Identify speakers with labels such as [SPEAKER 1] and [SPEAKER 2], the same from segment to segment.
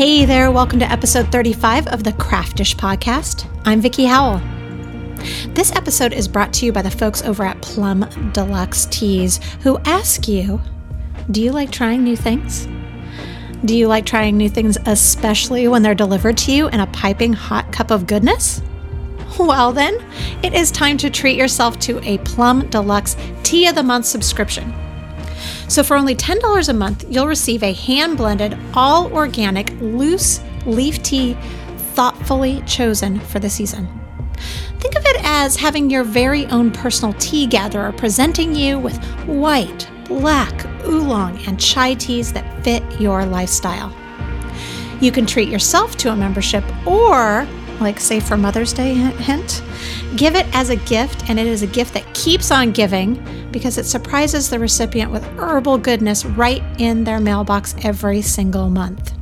[SPEAKER 1] Hey there, welcome to episode 35 of the Craftish podcast. I'm Vickie Howell. This episode is brought to you by the folks over at Plum Deluxe Teas who ask you, do you like trying new things? Do you like trying new things, especially when they're delivered to you in a piping hot cup of goodness? Well, then, it is time to treat yourself to a Plum Deluxe Tea of the Month subscription. So, for only $10 a month, you'll receive a hand blended, all organic, loose leaf tea thoughtfully chosen for the season. Think of it as having your very own personal tea gatherer presenting you with white, black, oolong, and chai teas that fit your lifestyle. You can treat yourself to a membership or like say for Mother's Day hint, give it as a gift, and it is a gift that keeps on giving because it surprises the recipient with herbal goodness right in their mailbox every single month.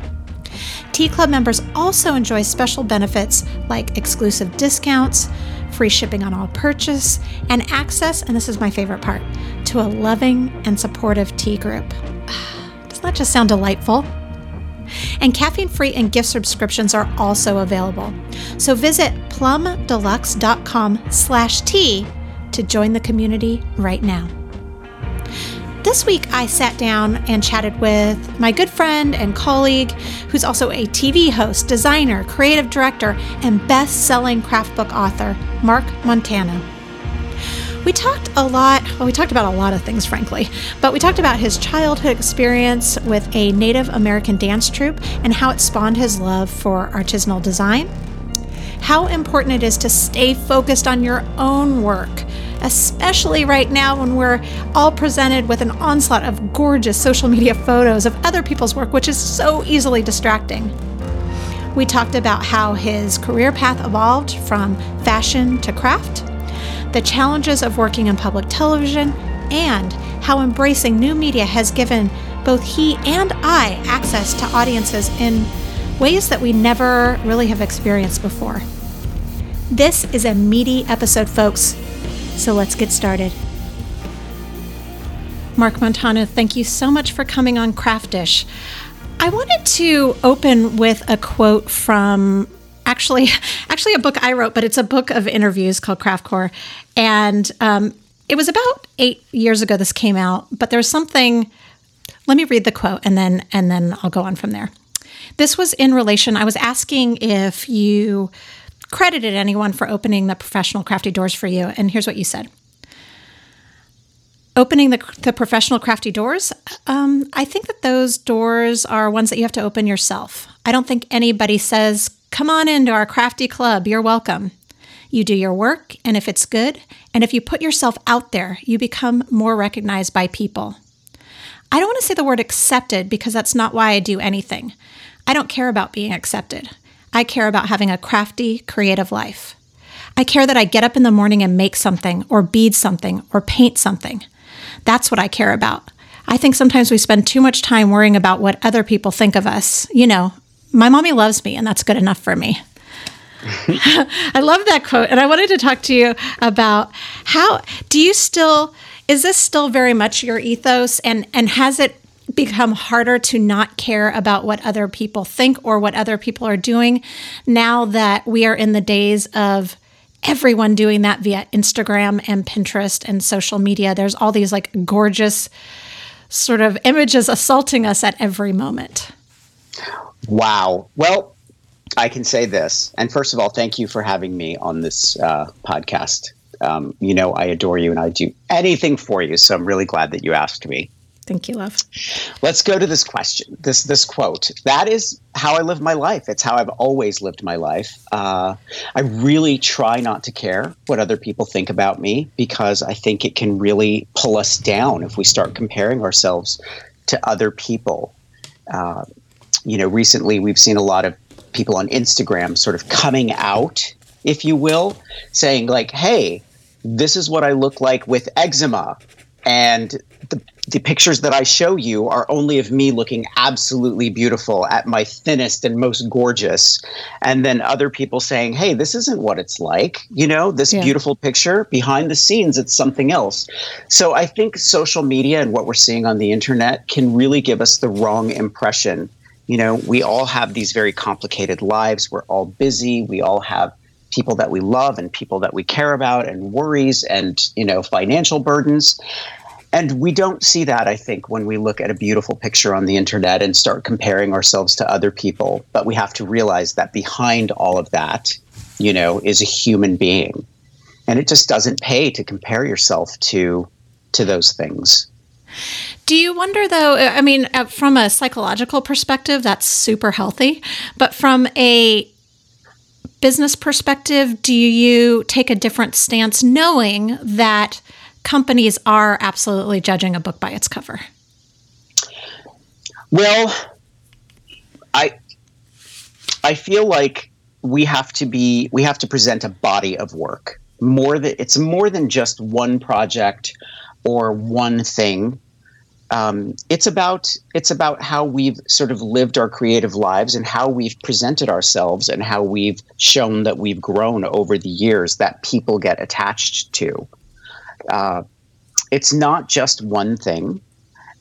[SPEAKER 1] Tea Club members also enjoy special benefits like exclusive discounts, free shipping on all purchase, and access, and this is my favorite part, to a loving and supportive tea group. Doesn't that just sound delightful? And caffeine free and gift subscriptions are also available. So visit plumdeluxe.com slash tea to join the community right now. This week, I sat down and chatted with my good friend and colleague, who's also a TV host, designer, creative director, and best selling craft book author, Mark Montano. We talked a lot, well, we talked about a lot of things, frankly, but we talked about his childhood experience with a Native American dance troupe and how it spawned his love for artisanal design, how important it is to stay focused on your own work, especially right now when we're all presented with an onslaught of gorgeous social media photos of other people's work, which is so easily distracting. We talked about how his career path evolved from fashion to craft the challenges of working in public television, and how embracing new media has given both he and I access to audiences in ways that we never really have experienced before. This is a meaty episode, folks, so let's get started. Mark Montano, thank you so much for coming on Craftish. I wanted to open with a quote from actually actually a book I wrote, but it's a book of interviews called Craft Corps, and um, it was about eight years ago. This came out, but there's something. Let me read the quote, and then and then I'll go on from there. This was in relation. I was asking if you credited anyone for opening the professional crafty doors for you, and here's what you said opening the, the professional crafty doors um, i think that those doors are ones that you have to open yourself i don't think anybody says Come on into our crafty club. You're welcome. You do your work, and if it's good, and if you put yourself out there, you become more recognized by people. I don't want to say the word accepted because that's not why I do anything. I don't care about being accepted. I care about having a crafty, creative life. I care that I get up in the morning and make something, or bead something, or paint something. That's what I care about. I think sometimes we spend too much time worrying about what other people think of us, you know, my mommy loves me, and that's good enough for me. I love that quote. And I wanted to talk to you about how do you still, is this still very much your ethos? And, and has it become harder to not care about what other people think or what other people are doing now that we are in the days of everyone doing that via Instagram and Pinterest and social media? There's all these like gorgeous sort of images assaulting us at every moment.
[SPEAKER 2] Wow. Well, I can say this. And first of all, thank you for having me on this uh, podcast. Um, you know, I adore you and I do anything for you. So I'm really glad that you asked me.
[SPEAKER 1] Thank you, love.
[SPEAKER 2] Let's go to this question. This this quote. That is how I live my life. It's how I've always lived my life. Uh, I really try not to care what other people think about me because I think it can really pull us down if we start comparing ourselves to other people. Uh, you know, recently we've seen a lot of people on Instagram sort of coming out, if you will, saying like, "Hey, this is what I look like with eczema," and the the pictures that I show you are only of me looking absolutely beautiful at my thinnest and most gorgeous. And then other people saying, hey, this isn't what it's like. You know, this yeah. beautiful picture behind the scenes, it's something else. So I think social media and what we're seeing on the internet can really give us the wrong impression You know, we all have these very complicated lives. We're all busy. We all have people that we love and people that we care about and worries and, you know, financial burdens. And we don't see that, I think, when we look at a beautiful picture on the internet and start comparing ourselves to other people. But we have to realize that behind all of that, you know, is a human being. And it just doesn't pay to compare yourself to to those things.
[SPEAKER 1] Do you wonder, though? I mean, uh, from a psychological perspective, that's super healthy. But from a business perspective, do you take a different stance knowing that companies are absolutely judging a book by its cover?
[SPEAKER 2] Well, I I feel like we have to be we have to present a body of work. More that it's more than just one project or one thing. Um, it's about it's about how we've sort of lived our creative lives and how we've presented ourselves and how we've shown that we've grown over the years that people get attached to. Uh, it's not just one thing.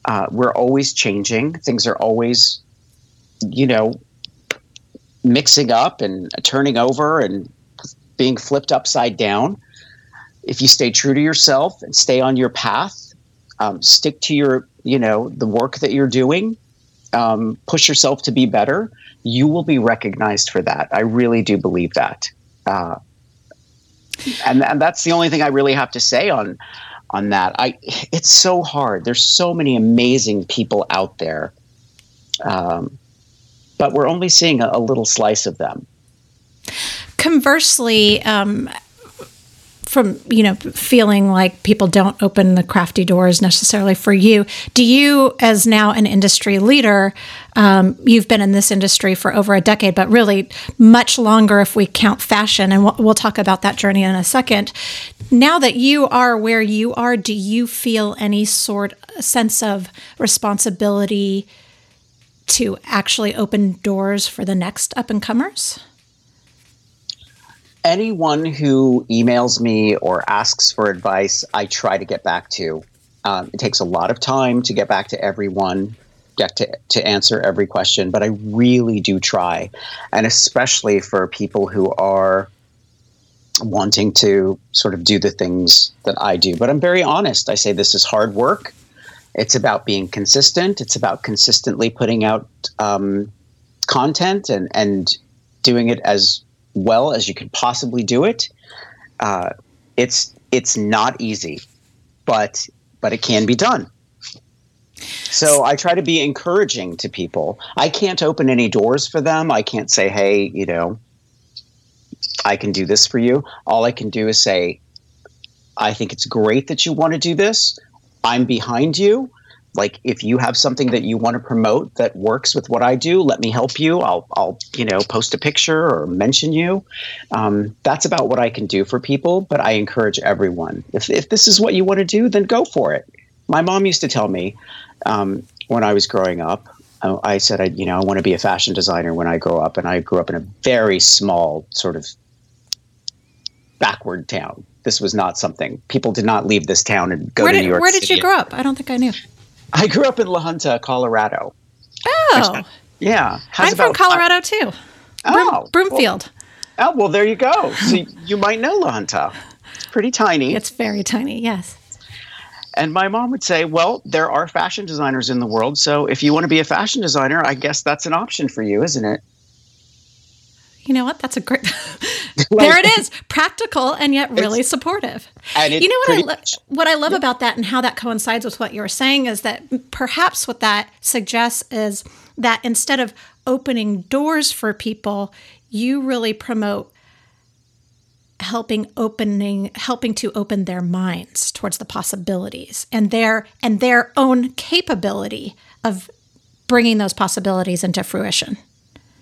[SPEAKER 2] Uh, we're always changing. Things are always, you know, mixing up and turning over and being flipped upside down. If you stay true to yourself and stay on your path, um, stick to your, you know, the work that you're doing, um, push yourself to be better, you will be recognized for that. I really do believe that. Uh, and, and that's the only thing I really have to say on on that. I it's so hard. There's so many amazing people out there, um, but we're only seeing a, a, little slice of them.
[SPEAKER 1] Conversely, um, from you know feeling like people don't open the crafty doors necessarily for you do you as now an industry leader um, you've been in this industry for over a decade but really much longer if we count fashion and we'll, we'll talk about that journey in a second. Now that you are where you are do you feel any sort sense of responsibility to actually open doors for the next up and comers
[SPEAKER 2] anyone who emails me or asks for advice, I try to get back to. Um, it takes a lot of time to get back to everyone, get to, to answer every question, but I really do try. And especially for people who are wanting to sort of do the things that I do. But I'm very honest. I say this is hard work. It's about being consistent. It's about consistently putting out um, content and, and doing it as well as you can possibly do it. Uh, it's it's not easy, but but it can be done. So I try to be encouraging to people. I can't open any doors for them. I can't say, "Hey, you know, I can do this for you." All I can do is say, "I think it's great that you want to do this. I'm behind you like if you have something that you want to promote that works with what I do, let me help you. I'll, I'll you know, post a picture or mention you. Um, that's about what I can do for people. But I encourage everyone. If if this is what you want to do, then go for it. My mom used to tell me um, when I was growing up. Uh, I said, I, you know, I want to be a fashion designer when I grow up, and I grew up in a very small sort of backward town. This was not something people did not leave this town and go
[SPEAKER 1] where
[SPEAKER 2] to
[SPEAKER 1] did,
[SPEAKER 2] New York.
[SPEAKER 1] Where did
[SPEAKER 2] City.
[SPEAKER 1] you grow up? I don't think I knew.
[SPEAKER 2] I grew up in La Junta, Colorado.
[SPEAKER 1] Oh,
[SPEAKER 2] yeah.
[SPEAKER 1] How's I'm from Colorado too.
[SPEAKER 2] Oh,
[SPEAKER 1] Broomfield.
[SPEAKER 2] Well, oh well, there you go. So you might know La Junta. It's pretty tiny.
[SPEAKER 1] It's very tiny. Yes.
[SPEAKER 2] And my mom would say, "Well, there are fashion designers in the world, so if you want to be a fashion designer, I guess that's an option for you, isn't it?"
[SPEAKER 1] You know what? That's a great. there it is, practical and yet really supportive.
[SPEAKER 2] And
[SPEAKER 1] you know what I lo- what I love yeah. about that and how that coincides with what you were saying is that perhaps what that suggests is that instead of opening doors for people, you really promote helping opening helping to open their minds towards the possibilities and their and their own capability of bringing those possibilities into fruition.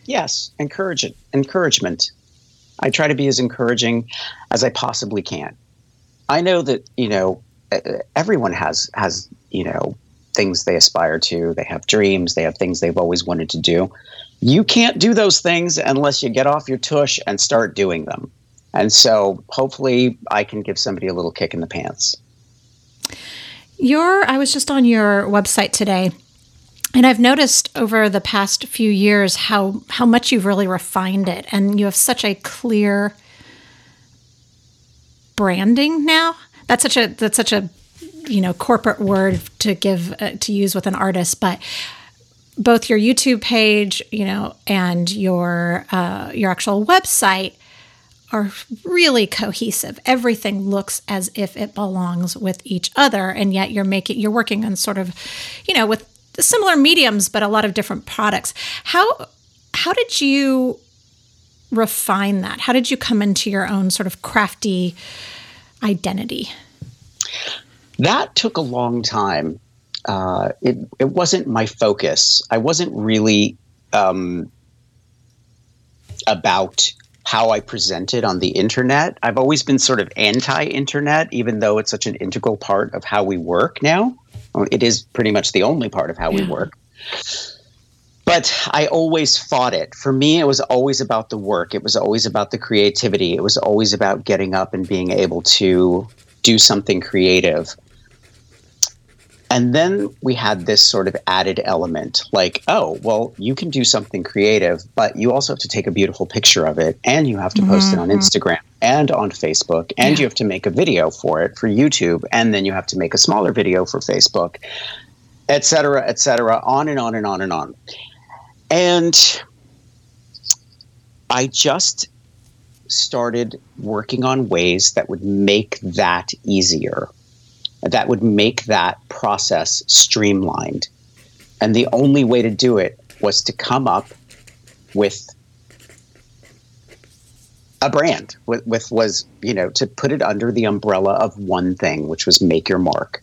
[SPEAKER 2] Yes, encourage encouragement. I try to be as encouraging as I possibly can. I know that you know everyone has has you know things they aspire to. They have dreams. They have things they've always wanted to do. You can't do those things unless you get off your tush and start doing them. And so, hopefully, I can give somebody a little kick in the pants.
[SPEAKER 1] Your, I was just on your website today, And I've noticed over the past few years how how much you've really refined it, and you have such a clear branding now. That's such a that's such a you know corporate word to give uh, to use with an artist, but both your YouTube page, you know, and your uh, your actual website are really cohesive. Everything looks as if it belongs with each other, and yet you're making you're working on sort of, you know, with similar mediums but a lot of different products. How how did you refine that? How did you come into your own sort of crafty identity?
[SPEAKER 2] That took a long time. Uh, it it wasn't my focus. I wasn't really um, about how I presented on the internet. I've always been sort of anti-internet, even though it's such an integral part of how we work now. It is pretty much the only part of how yeah. we work. But I always fought it. For me, it was always about the work. It was always about the creativity. It was always about getting up and being able to do something creative. And then we had this sort of added element like, oh, well, you can do something creative, but you also have to take a beautiful picture of it and you have to post mm-hmm. it on mm-hmm. Instagram and on Facebook and yeah. you have to make a video for it for YouTube and then you have to make a smaller video for Facebook, et cetera, et cetera, on and on and on and on. And I just started working on ways that would make that easier that would make that process streamlined. And the only way to do it was to come up with a brand with, with was you know to put it under the umbrella of one thing which was make your mark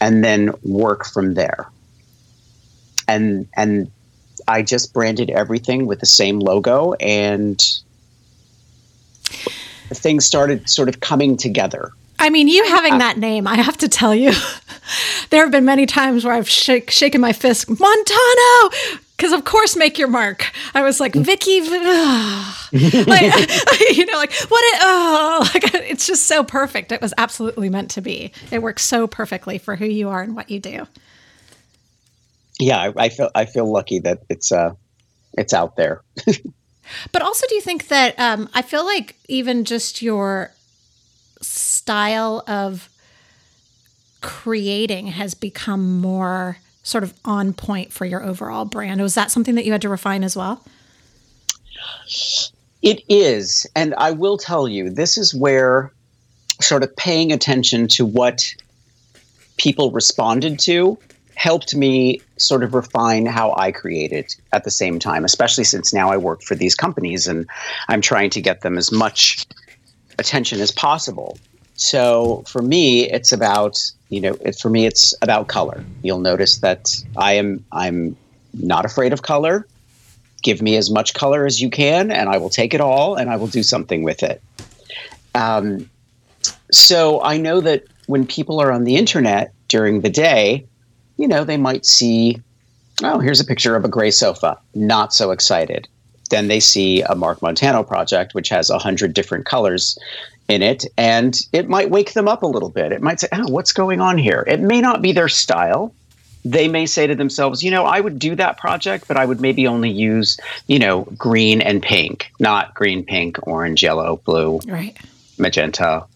[SPEAKER 2] and then work from there. And and i just branded everything with the same logo and things started sort of coming together
[SPEAKER 1] I mean, you having that name, I have to tell you, there have been many times where I've shake, shaken my fist, Montano, because of course, make your mark. I was like, Vickie, like, you know, like what? It, oh, like it's just so perfect. It was absolutely meant to be. It works so perfectly for who you are and what you do.
[SPEAKER 2] Yeah, I, I feel I feel lucky that it's uh, it's out there.
[SPEAKER 1] but also, do you think that um, I feel like even just your style of creating has become more sort of on point for your overall brand. Was that something that you had to refine as well?
[SPEAKER 2] It is. And I will tell you, this is where sort of paying attention to what people responded to helped me sort of refine how I created at the same time, especially since now I work for these companies and I'm trying to get them as much attention as possible. So for me, it's about you know, it, for me, it's about color. You'll notice that I am I'm not afraid of color. Give me as much color as you can, and I will take it all, and I will do something with it. Um, so I know that when people are on the internet during the day, you know, they might see, oh, here's a picture of a gray sofa. Not so excited. Then they see a Mark Montano project, which has a hundred different colors in it and it might wake them up a little bit. It might say, oh, what's going on here? It may not be their style. They may say to themselves, you know, I would do that project, but I would maybe only use, you know, green and pink, not green, pink, orange, yellow, blue,
[SPEAKER 1] right.
[SPEAKER 2] magenta,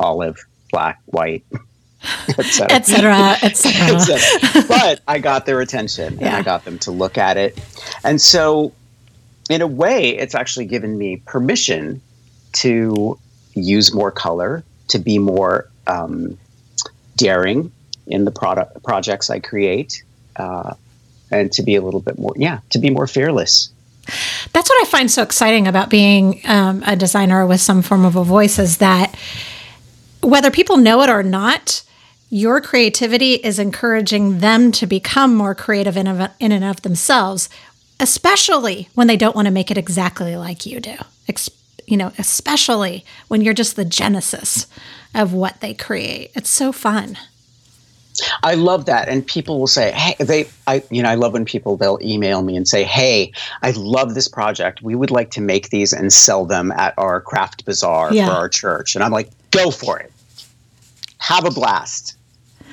[SPEAKER 2] olive, black, white,
[SPEAKER 1] etc., etc., etc.
[SPEAKER 2] But I got their attention and I got them to look at it. And so, in a way, it's actually given me permission to use more color, to be more um, daring in the product projects I create, uh, and to be a little bit more, yeah, to be more fearless.
[SPEAKER 1] That's what I find so exciting about being um, a designer with some form of a voice is that whether people know it or not, your creativity is encouraging them to become more creative in, of, in and of themselves, especially when they don't want to make it exactly like you do you know, especially when you're just the genesis of what they create. It's so fun.
[SPEAKER 2] I love that. And people will say, hey, they, I, you know, I love when people, they'll email me and say, hey, I love this project. We would like to make these and sell them at our craft bazaar yeah. for our church. And I'm like, go for it. Have a blast.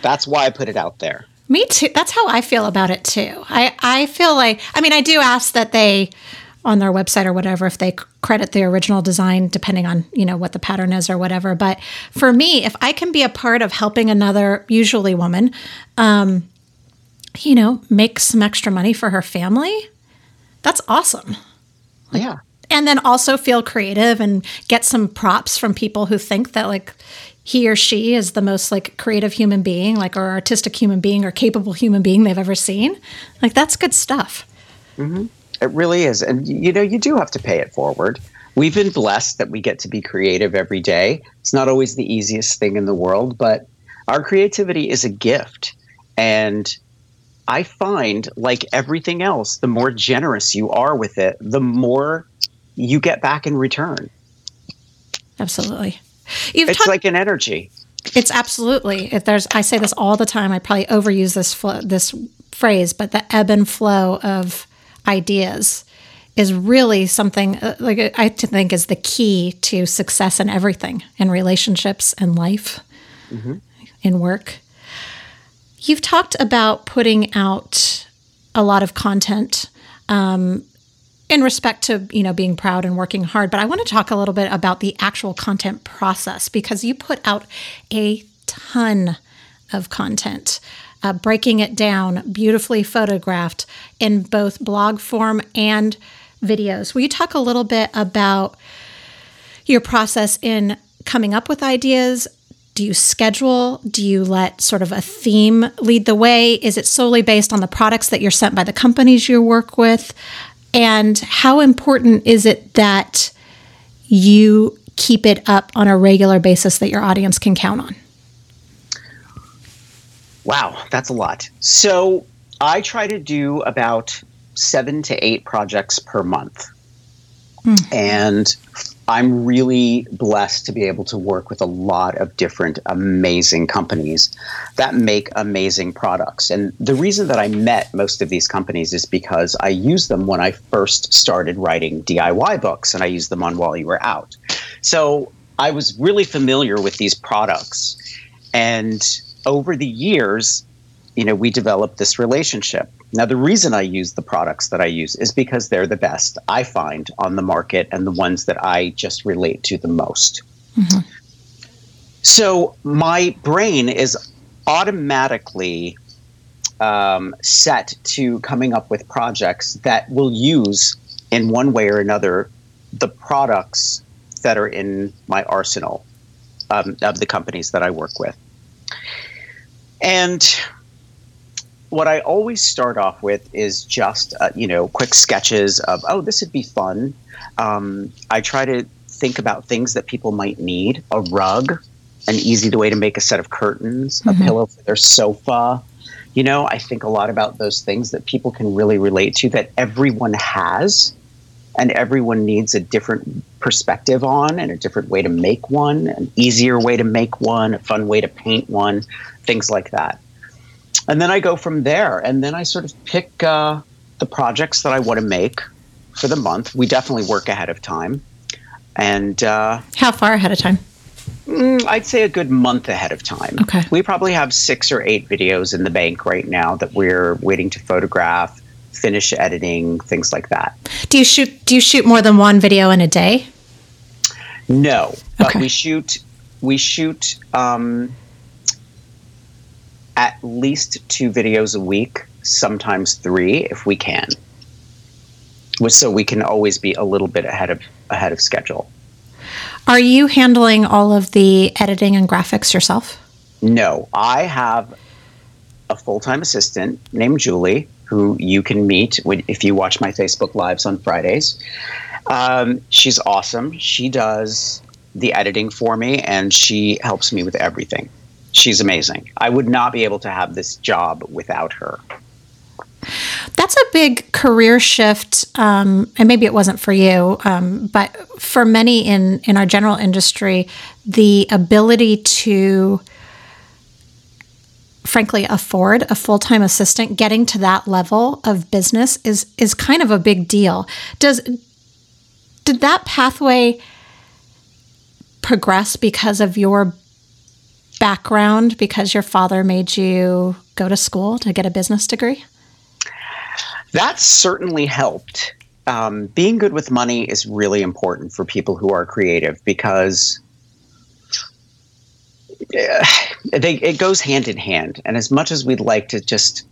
[SPEAKER 2] That's why I put it out there.
[SPEAKER 1] Me too. That's how I feel about it too. I, I feel like, I mean, I do ask that they, on their website or whatever, if they credit the original design, depending on, you know, what the pattern is or whatever. But for me, if I can be a part of helping another, usually woman, um, you know, make some extra money for her family, that's awesome.
[SPEAKER 2] Like, yeah.
[SPEAKER 1] And then also feel creative and get some props from people who think that, like, he or she is the most like creative human being, like or artistic human being or capable human being they've ever seen. Like that's good stuff.
[SPEAKER 2] Mm-hmm. It really is, and you know you do have to pay it forward. We've been blessed that we get to be creative every day. It's not always the easiest thing in the world, but our creativity is a gift, and I find, like everything else, the more generous you are with it, the more you get back in return.
[SPEAKER 1] Absolutely.
[SPEAKER 2] You've it's like an energy.
[SPEAKER 1] It's absolutely. If there's, I say this all the time. I probably overuse this fl- this phrase, but the ebb and flow of ideas is really something uh, like I think is the key to success in everything, in relationships and life, mm-hmm. in work. You've talked about putting out a lot of content um, in respect to you know being proud and working hard but i want to talk a little bit about the actual content process because you put out a ton of content uh, breaking it down beautifully photographed in both blog form and videos will you talk a little bit about your process in coming up with ideas do you schedule? Do you let sort of a theme lead the way? Is it solely based on the products that you're sent by the companies you work with? And how important is it that you keep it up on a regular basis that your audience can count on?
[SPEAKER 2] Wow, that's a lot. So I try to do about seven to eight projects per month. Mm. And I'm really blessed to be able to work with a lot of different amazing companies that make amazing products. And the reason that I met most of these companies is because I used them when I first started writing DIY books and I used them on While You Were Out. So I was really familiar with these products. And over the years, you know, we developed this relationship. Now, the reason I use the products that I use is because they're the best I find on the market and the ones that I just relate to the most. Mm-hmm. So, my brain is automatically um, set to coming up with projects that will use, in one way or another, the products that are in my arsenal um, of the companies that I work with. And what I always start off with is just uh, you know quick sketches of oh this would be fun. Um, I try to think about things that people might need: a rug, an easy way to make a set of curtains, mm-hmm. a pillow for their sofa. You know, I think a lot about those things that people can really relate to that everyone has, and everyone needs a different perspective on, and a different way to make one, an easier way to make one, a fun way to paint one, things like that and then I go from there. And then I sort of pick uh, the projects that I want to make for the month. We definitely work ahead of time. And uh,
[SPEAKER 1] how far ahead of time?
[SPEAKER 2] Mm, I'd say a good month ahead of time.
[SPEAKER 1] Okay.
[SPEAKER 2] We probably have six or eight videos in the bank right now that we're waiting to photograph, finish editing, things like that.
[SPEAKER 1] Do you shoot? Do you shoot more than one video in a day?
[SPEAKER 2] No, but okay. we shoot. We shoot. Um, at least two videos a week, sometimes three if we can. So we can always be a little bit ahead of ahead of schedule.
[SPEAKER 1] Are you handling all of the editing and graphics yourself?
[SPEAKER 2] No, I have a full-time assistant named Julie who you can meet if you watch my Facebook lives on Fridays. Um, she's awesome. She does the editing for me and she helps me with everything she's amazing. I would not be able to have this job without her.
[SPEAKER 1] That's a big career shift, um, and maybe it wasn't for you, um, but for many in in our general industry, the ability to, frankly, afford a full time assistant, getting to that level of business is is kind of a big deal. Does did that pathway progress because of your background because your father made you go to school to get a business degree?
[SPEAKER 2] That certainly helped. Um, being good with money is really important for people who are creative because uh, they, it goes hand in hand. And as much as we'd like to just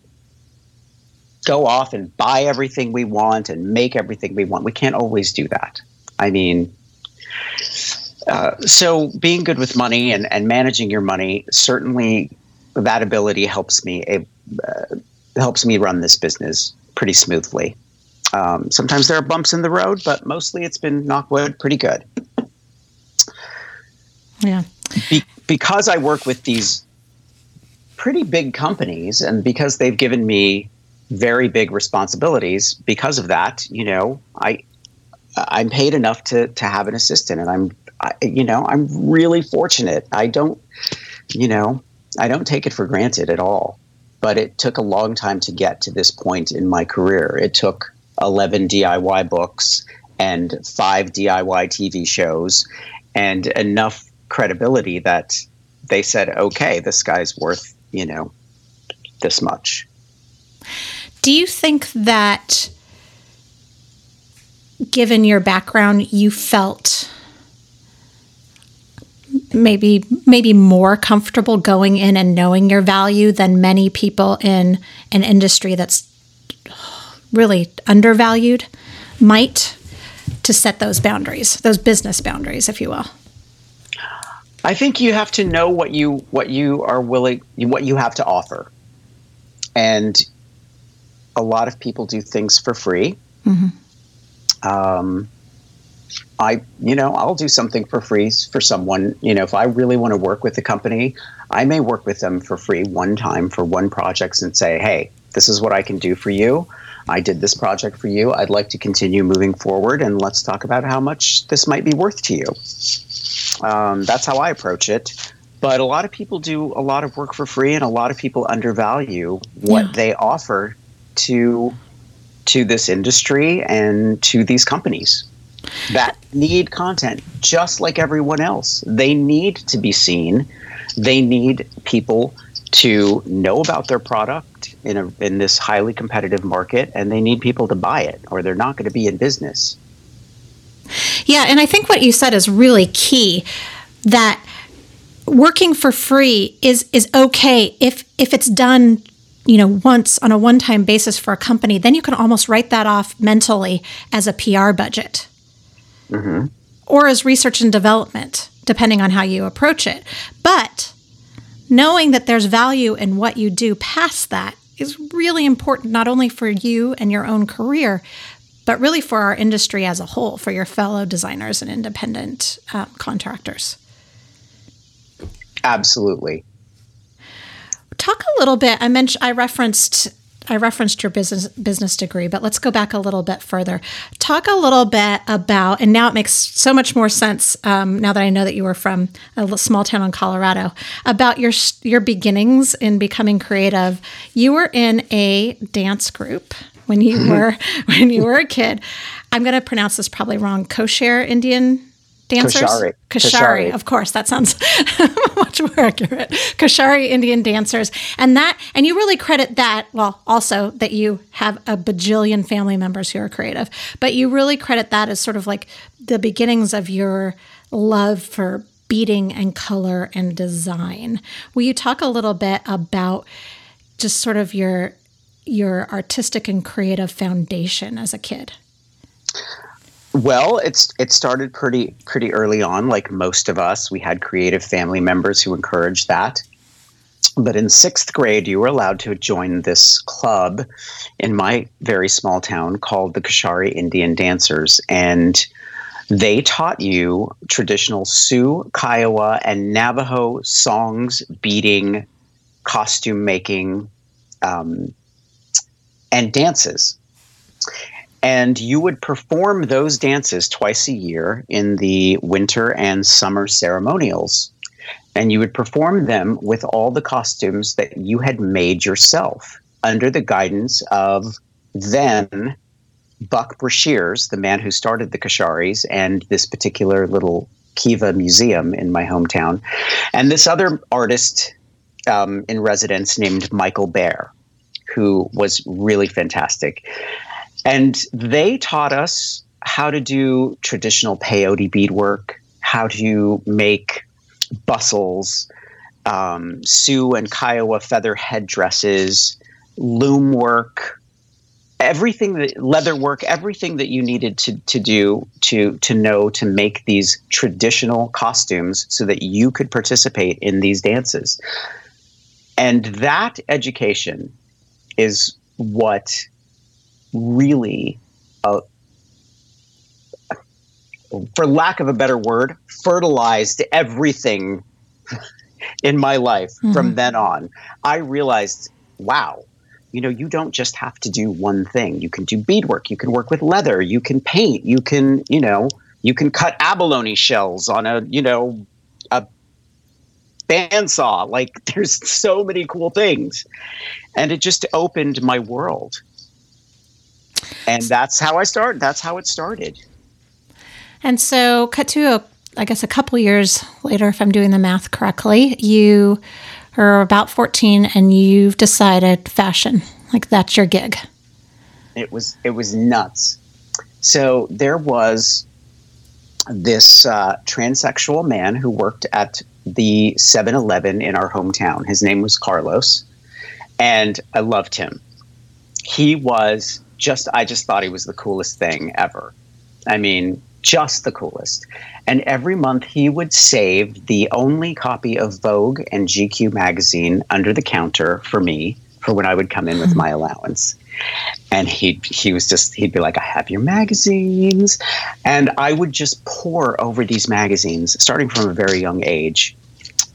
[SPEAKER 2] go off and buy everything we want and make everything we want, we can't always do that. I mean, uh, so being good with money and, and managing your money certainly that ability helps me uh, helps me run this business pretty smoothly. Um, sometimes there are bumps in the road, but mostly it's been knockwood pretty good.
[SPEAKER 1] Yeah.
[SPEAKER 2] Be- because I work with these pretty big companies, and because they've given me very big responsibilities, because of that, you know, I I'm paid enough to to have an assistant, and I'm You know I'm really fortunate. I don't you know I don't take it for granted at all. But it took a long time to get to this point in my career. It took 11 DIY books and five DIY TV shows and enough credibility that they said, okay, this guy's worth, you know, this much.
[SPEAKER 1] Do you think that given your background, you felt maybe maybe more comfortable going in and knowing your value than many people in an industry that's really undervalued might to set those boundaries, those business boundaries, if you will.
[SPEAKER 2] I think you have to know what you what you are willing what you have to offer, and a lot of people do things for free. Mm-hmm. Um, I, you know, I'll do something for free for someone. You know, if I really want to work with the company, I may work with them for free one time for one project and say, hey, this is what I can do for you. I did this project for you. I'd like to continue moving forward, and let's talk about how much this might be worth to you. Um, that's how I approach it. But a lot of people do a lot of work for free, and a lot of people undervalue what yeah. they offer to to this industry and to these companies that need content just like everyone else. They need to be seen. They need people to know about their product in a in this highly competitive market and they need people to buy it or they're not going to be in business.
[SPEAKER 1] Yeah, and I think what you said is really key that working for free is is okay if if it's done you know once on a one-time basis for a company then you can almost write that off mentally as a PR budget mm-hmm. or as research and development, depending on how you approach it. But knowing that there's value in what you do past that is really important, not only for you and your own career, but really for our industry as a whole, for your fellow designers and independent uh, contractors.
[SPEAKER 2] Absolutely.
[SPEAKER 1] Talk a little bit. I mentioned I referenced I referenced your business business degree, but let's go back a little bit further. Talk a little bit about, and now it makes so much more sense um, now that I know that you were from a small town in Colorado. About your your beginnings in becoming creative. You were in a dance group when you were when you were a kid. I'm going to pronounce this probably wrong. Kosher Indian dancers?
[SPEAKER 2] Koshare.
[SPEAKER 1] Koshare. Of course, that sounds much more accurate. Koshare Indian dancers. And that and you really credit that, well, also that you have a bajillion family members who are creative, but you really credit that as sort of like the beginnings of your love for beading and color and design. Will you talk a little bit about just sort of your your artistic and creative foundation as a kid?
[SPEAKER 2] Well, it's it started pretty pretty early on. Like most of us, we had creative family members who encouraged that. But in sixth grade, you were allowed to join this club in my very small town called the Koshare Indian Dancers, and they taught you traditional Sioux, Kiowa, and Navajo songs, beating, costume making, um, and dances and you would perform those dances twice a year in the winter and summer ceremonials. And you would perform them with all the costumes that you had made yourself under the guidance of then Buck Burshears, the man who started the Koshares and this particular little Kiva Museum in my hometown, and this other artist um, in residence named Michael Bear, who was really fantastic. And they taught us how to do traditional peyote beadwork, how to make bustles, um, Sioux and Kiowa feather headdresses, loom work, everything that leather work, everything that you needed to, to do to to know to make these traditional costumes so that you could participate in these dances. And that education is what really uh, for lack of a better word, fertilized everything in my life mm-hmm. from then on. I realized, wow, you know, you don't just have to do one thing. You can do beadwork, you can work with leather, you can paint, you can, you know, you can cut abalone shells on a, you know, a bandsaw. Like there's so many cool things. And it just opened my world. And that's how I started. That's how it started.
[SPEAKER 1] And so, cut to a, I guess a couple years later, if I'm doing the math correctly, you are about 14 and you've decided fashion, like that's your gig.
[SPEAKER 2] It was it was nuts. So there was this uh, transsexual man who worked at the 7-Eleven in our hometown. His name was Carlos, and I loved him. He was just I just thought he was the coolest thing ever. I mean, just the coolest. And every month he would save the only copy of Vogue and GQ magazine under the counter for me for when I would come in with my allowance. And he he was just he'd be like, I have your magazines. And I would just pour over these magazines starting from a very young age.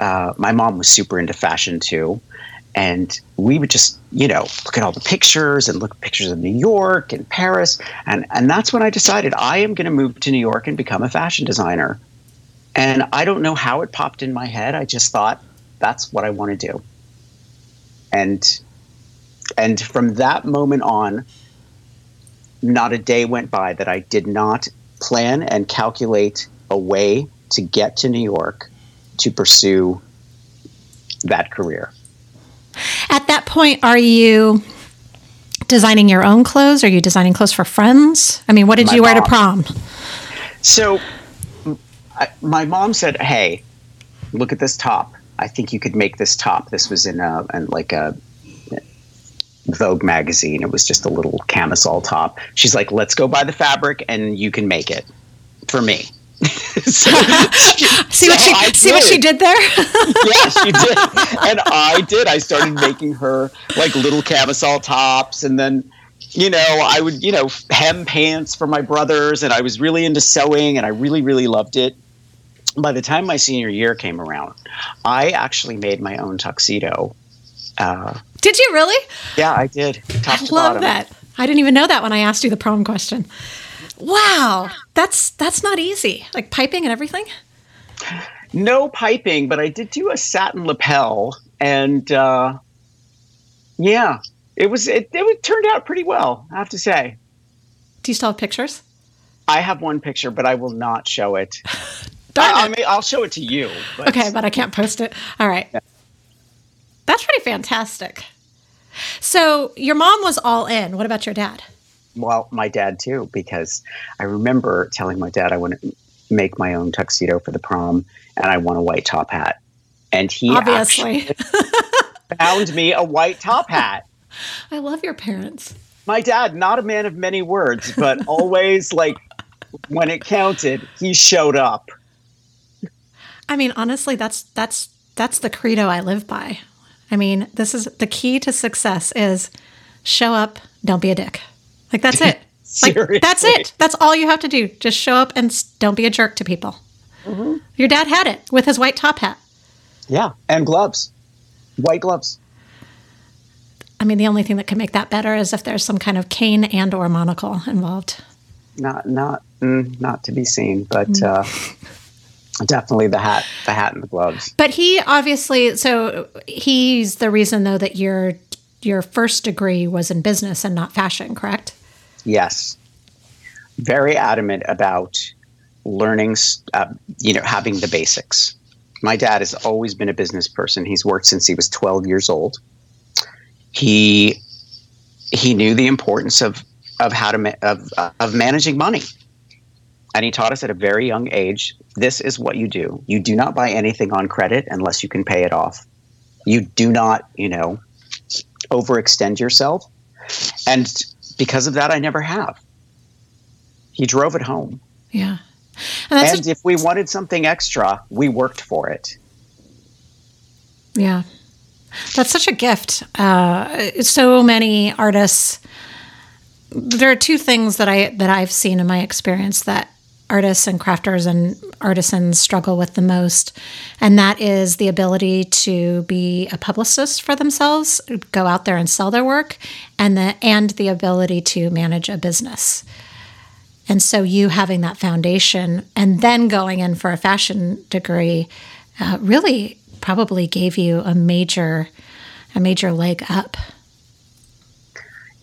[SPEAKER 2] Uh, my mom was super into fashion too and we would just you know look at all the pictures and look at pictures of new york and paris. And and that's when i decided i am going to move to new york and become a fashion designer. And i don't know how it popped in my head. I just thought that's what i want to do. And and from that moment on not a day went by that i did not plan and calculate a way to get to new york to pursue that career
[SPEAKER 1] at that point, are you designing your own clothes? Are you designing clothes for friends? I mean, what did my you wear mom. to prom?
[SPEAKER 2] So, I, my mom said, "Hey, look at this top. I think you could make this top." This was in a in like a Vogue magazine. It was just a little camisole top. She's like, "Let's go buy the fabric, and you can make it for me."
[SPEAKER 1] so, see what she I see did. what she did there.
[SPEAKER 2] yeah, she did, and I did. I started making her like little camisole tops, and then you know I would you know hem pants for my brothers, and I was really into sewing, and I really really loved it. By the time my senior year came around, I actually made my own tuxedo.
[SPEAKER 1] Uh, did you really?
[SPEAKER 2] Yeah, I did.
[SPEAKER 1] I love bottom. that. I didn't even know that when I asked you the prom question. Wow, that's that's not easy. Like piping and everything.
[SPEAKER 2] No piping, but I did do a satin lapel, and uh, yeah, it was it, it turned out pretty well. I have to say.
[SPEAKER 1] Do you still have pictures?
[SPEAKER 2] I have one picture, but I will not show it. I, I, mean, I'll show it to you.
[SPEAKER 1] But. Okay, but I can't post it. All right. Yeah. That's pretty fantastic. So your mom was all in. What about your dad?
[SPEAKER 2] Well, my dad too, because I remember telling my dad I want to make my own tuxedo for the prom and I want a white top hat. And he obviously found me a white top hat.
[SPEAKER 1] I love your parents.
[SPEAKER 2] My dad, not a man of many words, but always like when it counted, he showed up.
[SPEAKER 1] I mean, honestly, that's that's that's the credo I live by. I mean, this is the key to success is show up, don't be a dick. Like that's it. like that's it. That's all you have to do. Just show up and don't be a jerk to people. Mm-hmm. Your dad had it with his white top hat.
[SPEAKER 2] Yeah, and gloves, white gloves.
[SPEAKER 1] I mean, the only thing that can make that better is if there's some kind of cane and or monocle involved.
[SPEAKER 2] Not, not, mm, not to be seen, but mm. uh, definitely the hat, the hat and the gloves.
[SPEAKER 1] But he obviously, so he's the reason though that your your first degree was in business and not fashion, correct?
[SPEAKER 2] Yes. Very adamant about learning, uh, you know, having the basics. My dad has always been a business person. He's worked since he was 12 years old. He he knew the importance of of how to ma- of of managing money, and he taught us at a very young age. This is what you do. You do not buy anything on credit unless you can pay it off. You do not, you know, overextend yourself, and because of that, I never have. He drove it home.
[SPEAKER 1] Yeah.
[SPEAKER 2] And, and a- if we wanted something extra, we worked for it.
[SPEAKER 1] Yeah. That's such a gift. Uh, so many artists. There are two things that I that I've seen in my experience that artists and crafters and artisans struggle with the most, and that is the ability to be a publicist for themselves, go out there and sell their work, and the and the ability to manage a business. And so, you having that foundation and then going in for a fashion degree uh, really probably gave you a major, a major leg up.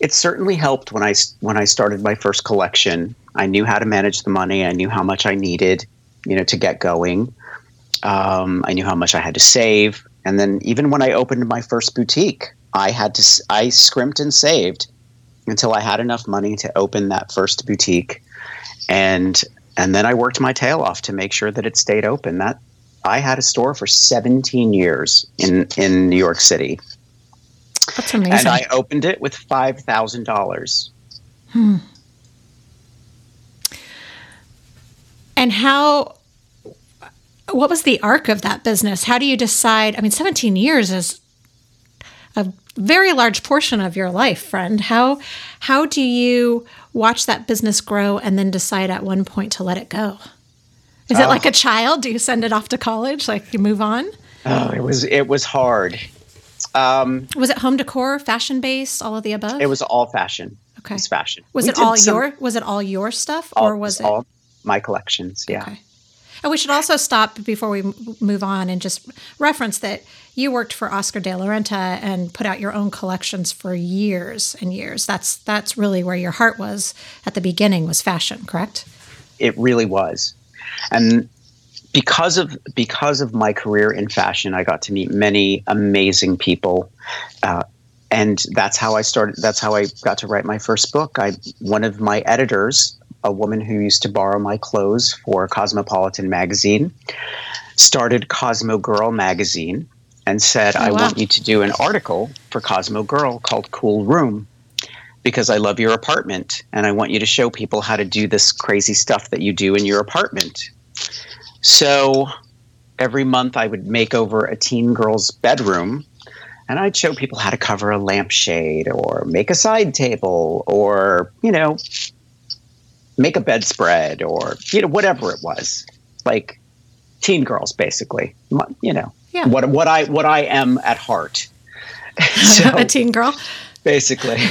[SPEAKER 2] It certainly helped when I when I started my first collection. I knew how to manage the money. I knew how much I needed, you know, to get going. Um, I knew how much I had to save, and then even when I opened my first boutique, I had to I scrimped and saved until I had enough money to open that first boutique and and then I worked my tail off to make sure that it stayed open. That I had a store for 17 years in in New York City.
[SPEAKER 1] That's amazing.
[SPEAKER 2] And I opened it with five thousand dollars.
[SPEAKER 1] Hmm. And how? What was the arc of that business? How do you decide? I mean, 17 years is a very large portion of your life, friend. How how do you watch that business grow and then decide at one point to let it go? Is oh. it like a child? Do you send it off to college, like you move on?
[SPEAKER 2] Oh, it was it was hard. Um,
[SPEAKER 1] was it home decor, fashion based, all of the above?
[SPEAKER 2] It was all fashion.
[SPEAKER 1] Okay,
[SPEAKER 2] it was fashion.
[SPEAKER 1] Was we it all some, your? Was it all your stuff,
[SPEAKER 2] all,
[SPEAKER 1] or was it
[SPEAKER 2] all my collections? Yeah.
[SPEAKER 1] Okay. And we should also stop before we move on and just reference that you worked for Oscar de la Renta and put out your own collections for years and years. That's that's really where your heart was at the beginning was fashion, correct?
[SPEAKER 2] It really was. And because of because of my career in fashion, I got to meet many amazing people. Uh, and that's how I started that's how I got to write my first book. I one of my editors a woman who used to borrow my clothes for Cosmopolitan magazine, started Cosmo Girl magazine, and said, oh, I wow. want you to do an article for Cosmo Girl called Cool Room because I love your apartment and I want you to show people how to do this crazy stuff that you do in your apartment. So every month I would make over a teen girl's bedroom and I'd show people how to cover a lampshade or make a side table or, you know, make a bedspread or you know whatever it was. Like teen girls basically. You know yeah. what what i what i am at heart.
[SPEAKER 1] So, a teen girl?
[SPEAKER 2] basically.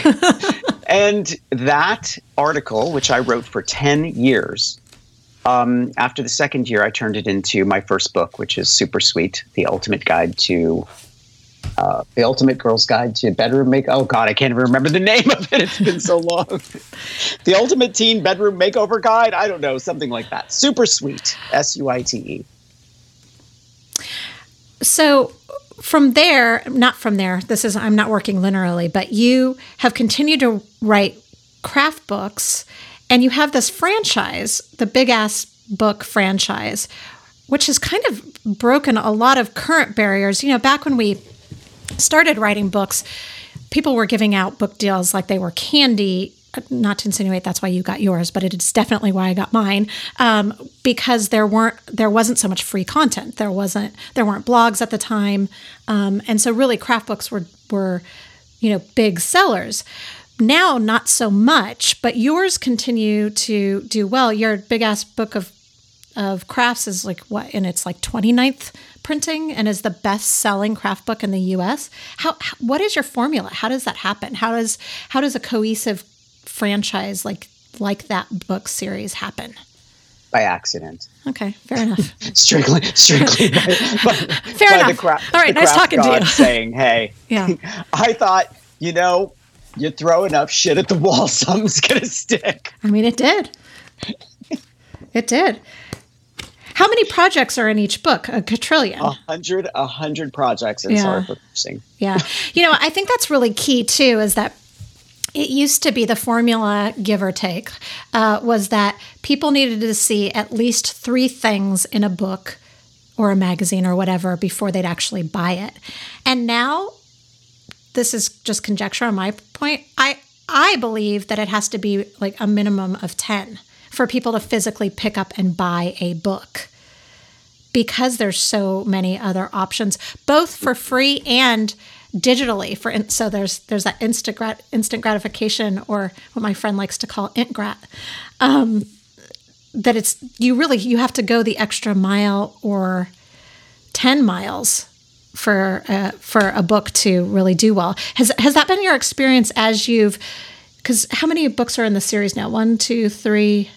[SPEAKER 2] And that article which i wrote for 10 years um, after the second year i turned it into my first book which is super sweet the ultimate guide to uh, the Ultimate Girl's Guide to Bedroom Make. Oh God, I can't even remember the name of it. It's been so long. the Ultimate Teen Bedroom Makeover Guide. I don't know, something like that. Super sweet. S U I T E.
[SPEAKER 1] So from there, not from there. This is I'm not working linearly, but you have continued to write craft books, and you have this franchise, the Big Ass Book franchise, which has kind of broken a lot of current barriers. You know, back when we started writing books, people were giving out book deals like they were candy. Not to insinuate that's why you got yours, but it is definitely why I got mine. Um, because there weren't, there wasn't so much free content. There wasn't, there weren't blogs at the time, um, and so really craft books were were, you know, big sellers now not so much but yours continue to do well your big ass book of of crafts is like what and its like 29th printing and is the best selling craft book in the US. How, what is your formula? How does that happen? How does how does a cohesive franchise like like that book series happen?
[SPEAKER 2] By accident.
[SPEAKER 1] Okay, fair enough.
[SPEAKER 2] strictly, strictly. By, by,
[SPEAKER 1] fair by enough. Cra- All right, nice talking to you.
[SPEAKER 2] saying, "Hey,
[SPEAKER 1] yeah,
[SPEAKER 2] I thought you know, you throw enough shit at the wall, something's gonna stick."
[SPEAKER 1] I mean, it did. It did. How many projects are in each book? A quadrillion.
[SPEAKER 2] A hundred, a hundred projects in
[SPEAKER 1] Yeah.
[SPEAKER 2] For
[SPEAKER 1] Yeah. You know, I think that's really key too, is that it used to be the formula, give or take, uh, was that people needed to see at least three things in a book or a magazine or whatever before they'd actually buy it. And now, this is just conjecture on my point. I I believe that it has to be like a minimum of 10 for people to physically pick up and buy a book because there's so many other options, both for free and digitally. For in- so there's there's that instant grat- instant gratification, or what my friend likes to call intgrat. Um, that it's you really you have to go the extra mile or ten miles for uh, for a book to really do well. Has has that been your experience as you've? Because how many books are in the series now? One, two, three,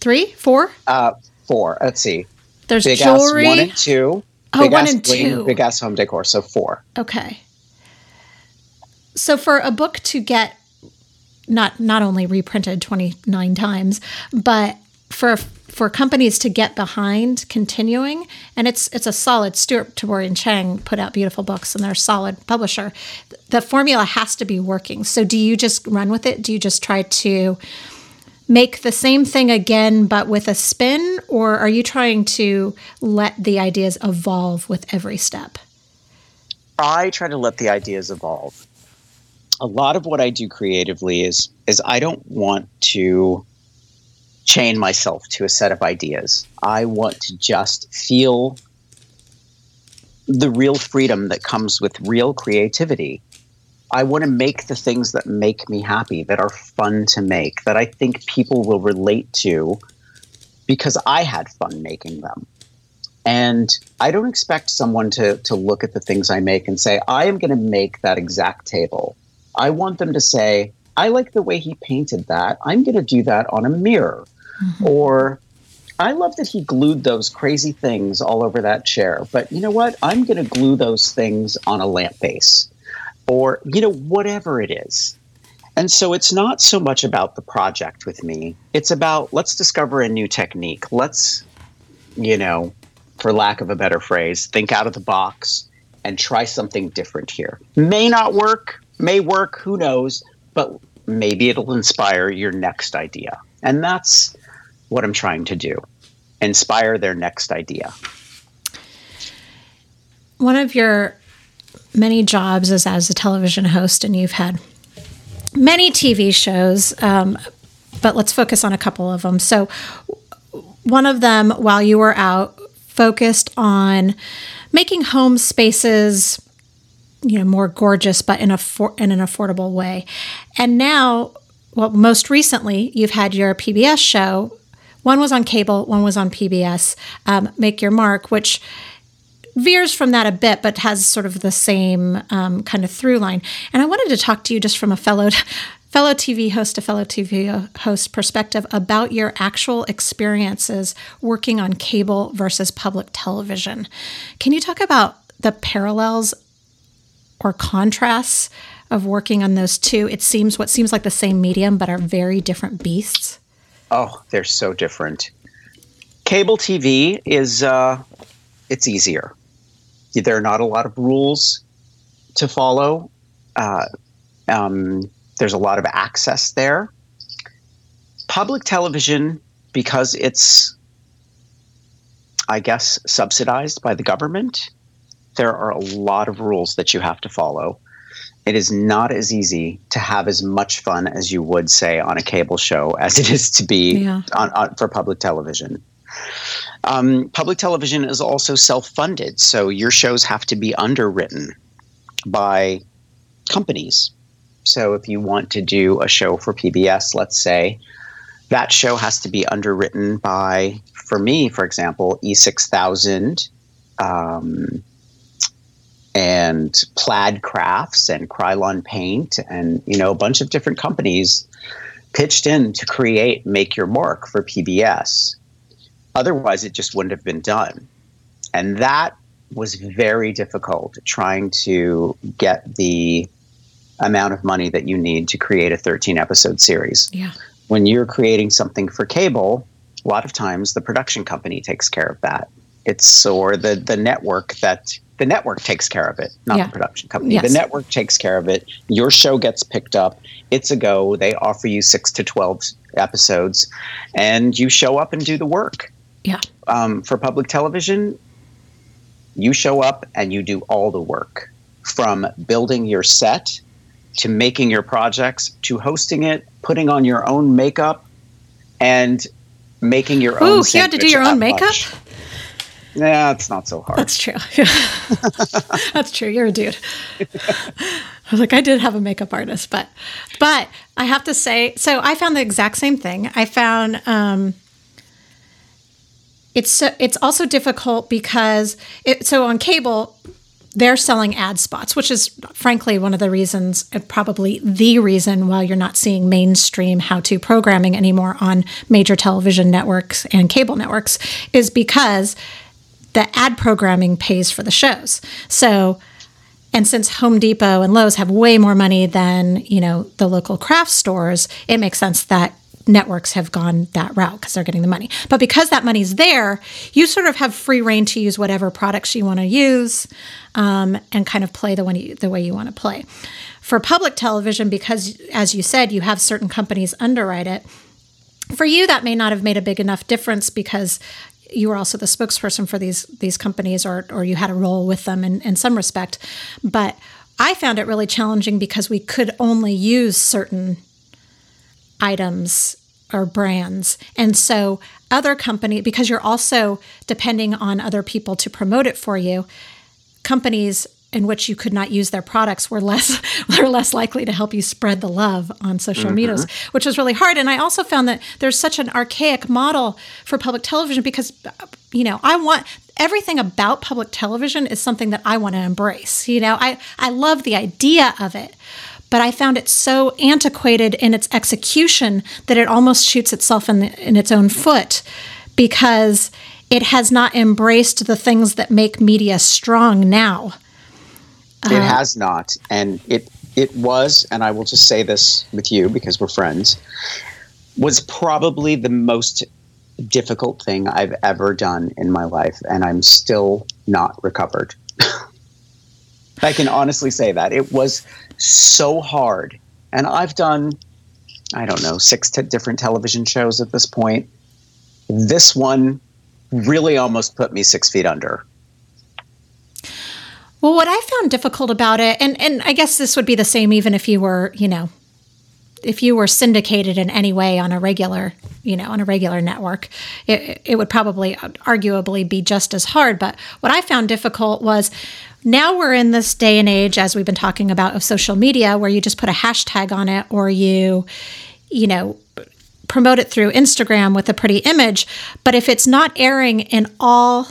[SPEAKER 1] three, four.
[SPEAKER 2] Uh, four. Let's see.
[SPEAKER 1] There's
[SPEAKER 2] Big
[SPEAKER 1] jewelry.
[SPEAKER 2] ass one and two.
[SPEAKER 1] Oh,
[SPEAKER 2] big
[SPEAKER 1] one
[SPEAKER 2] ass
[SPEAKER 1] and
[SPEAKER 2] bling,
[SPEAKER 1] two.
[SPEAKER 2] Big ass home decor. So four.
[SPEAKER 1] Okay. So for a book to get not not only reprinted 29 times, but for for companies to get behind continuing, and it's it's a solid. Stewart Tabori and Chang put out beautiful books, and they're a solid publisher. The formula has to be working. So do you just run with it? Do you just try to make the same thing again but with a spin, or are you trying to let the ideas evolve with every step?
[SPEAKER 2] I try to let the ideas evolve. A lot of what I do creatively is is I don't want to chain myself to a set of ideas. I want to just feel the real freedom that comes with real creativity. I want to make the things that make me happy, that are fun to make, that I think people will relate to because I had fun making them. And I don't expect someone to, to look at the things I make and say, I am going to make that exact table. I want them to say, I like the way he painted that. I'm going to do that on a mirror. Mm-hmm. Or, I love that he glued those crazy things all over that chair. But you know what? I'm going to glue those things on a lamp base. Or, you know, whatever it is. And so it's not so much about the project with me. It's about let's discover a new technique. Let's, you know, for lack of a better phrase, think out of the box and try something different here. May not work, may work, who knows, but maybe it'll inspire your next idea. And that's what I'm trying to do inspire their next idea.
[SPEAKER 1] one of your many jobs is as a television host, and you've had many TV shows, um, but let's focus on a couple of them. So, one of them, while you were out, focused on making home spaces, you know, more gorgeous, but in a for- in an affordable way. And now, well, most recently, you've had your PBS show. One was on cable, one was on PBS. Um, Make Your Mark, which veers from that a bit, but has sort of the same um, kind of through line. And I wanted to talk to you just from a fellow fellow TV host to fellow TV host perspective about your actual experiences working on cable versus public television. Can you talk about the parallels or contrasts of working on those two? It seems what seems like the same medium, but are very different beasts.
[SPEAKER 2] Oh, they're so different. Cable TV is uh, it's easier. There are not a lot of rules to follow. Uh, um, there's a lot of access there. Public television, because it's, I guess, subsidized by the government, there are a lot of rules that you have to follow. It is not as easy to have as much fun as you would say on a cable show as it is to be
[SPEAKER 1] Yeah.
[SPEAKER 2] on, on, for public television. Um, public television is also self-funded, so your shows have to be underwritten by companies. So if you want to do a show for PBS, let's say, that show has to be underwritten by, for me, for example, E6000, um, and Plaid Crafts and Krylon Paint, and you know a bunch of different companies pitched in to create Make Your Mark for PBS. Otherwise, it just wouldn't have been done, and that was very difficult trying to get the amount of money that you need to create a 13 episode series
[SPEAKER 1] Yeah.
[SPEAKER 2] when you're creating something for cable, a lot of times the production company takes care of that. It's or the the network that the network takes care of it, not
[SPEAKER 1] Yeah.
[SPEAKER 2] the production company.
[SPEAKER 1] Yes.
[SPEAKER 2] The network takes care of it. Your show gets picked up. It's a go. They offer you six to twelve episodes, and you show up and do the work.
[SPEAKER 1] Yeah.
[SPEAKER 2] Um, for public television, you show up and you do all the work from building your set to making your projects to hosting it, putting on your own makeup, and making your own.
[SPEAKER 1] Ooh, you had to do your own makeup?
[SPEAKER 2] lunch. Yeah, it's not so hard.
[SPEAKER 1] That's true. That's true. You're a dude. I was like, I did have a makeup artist, but but I have to say, so I found the exact same thing. I found um, it's so, it's also difficult because it, so on cable they're selling ad spots, which is frankly one of the reasons, and probably the reason why you're not seeing mainstream how to programming anymore on major television networks and cable networks, is because the ad programming pays for the shows. So, and since Home Depot and Lowe's have way more money than, you know, the local craft stores, it makes sense that networks have gone that route because they're getting the money. But because that money's there, you sort of have free reign to use whatever products you want to use um, and kind of play the, one you, the way you want to play. For public television, because as you said, you have certain companies underwrite it, for you that may not have made a big enough difference because you were also the spokesperson for these these companies or or you had a role with them in, in some respect but i found it really challenging because we could only use certain items or brands and so other company because you're also depending on other people to promote it for you companies in which you could not use their products were less were less likely to help you spread the love on social mm-hmm. medias, which was really hard. And I also found that there's such an archaic model for public television because you know I want everything about public television is something that I want to embrace. You know, I I love the idea of it. But I found it so antiquated in its execution that it almost shoots itself in, the, in its own foot because it has not embraced the things that make media strong now.
[SPEAKER 2] It uh, has not, and it it was, and I will just say this with you because we're friends, was probably the most difficult thing I've ever done in my life, and I'm still not recovered. I can honestly say that it was so hard, and I've done, I don't know, six t- different television shows at this point. This one really almost put me six feet under.
[SPEAKER 1] Well, what I found difficult about it, and, and I guess this would be the same even if you were, you know, if you were syndicated in any way on a regular, you know, on a regular network, it, it would probably arguably be just as hard. But what I found difficult was now we're in this day and age, as we've been talking about, of social media, where you just put a hashtag on it or you, you know, promote it through Instagram with a pretty image. But if it's not airing in all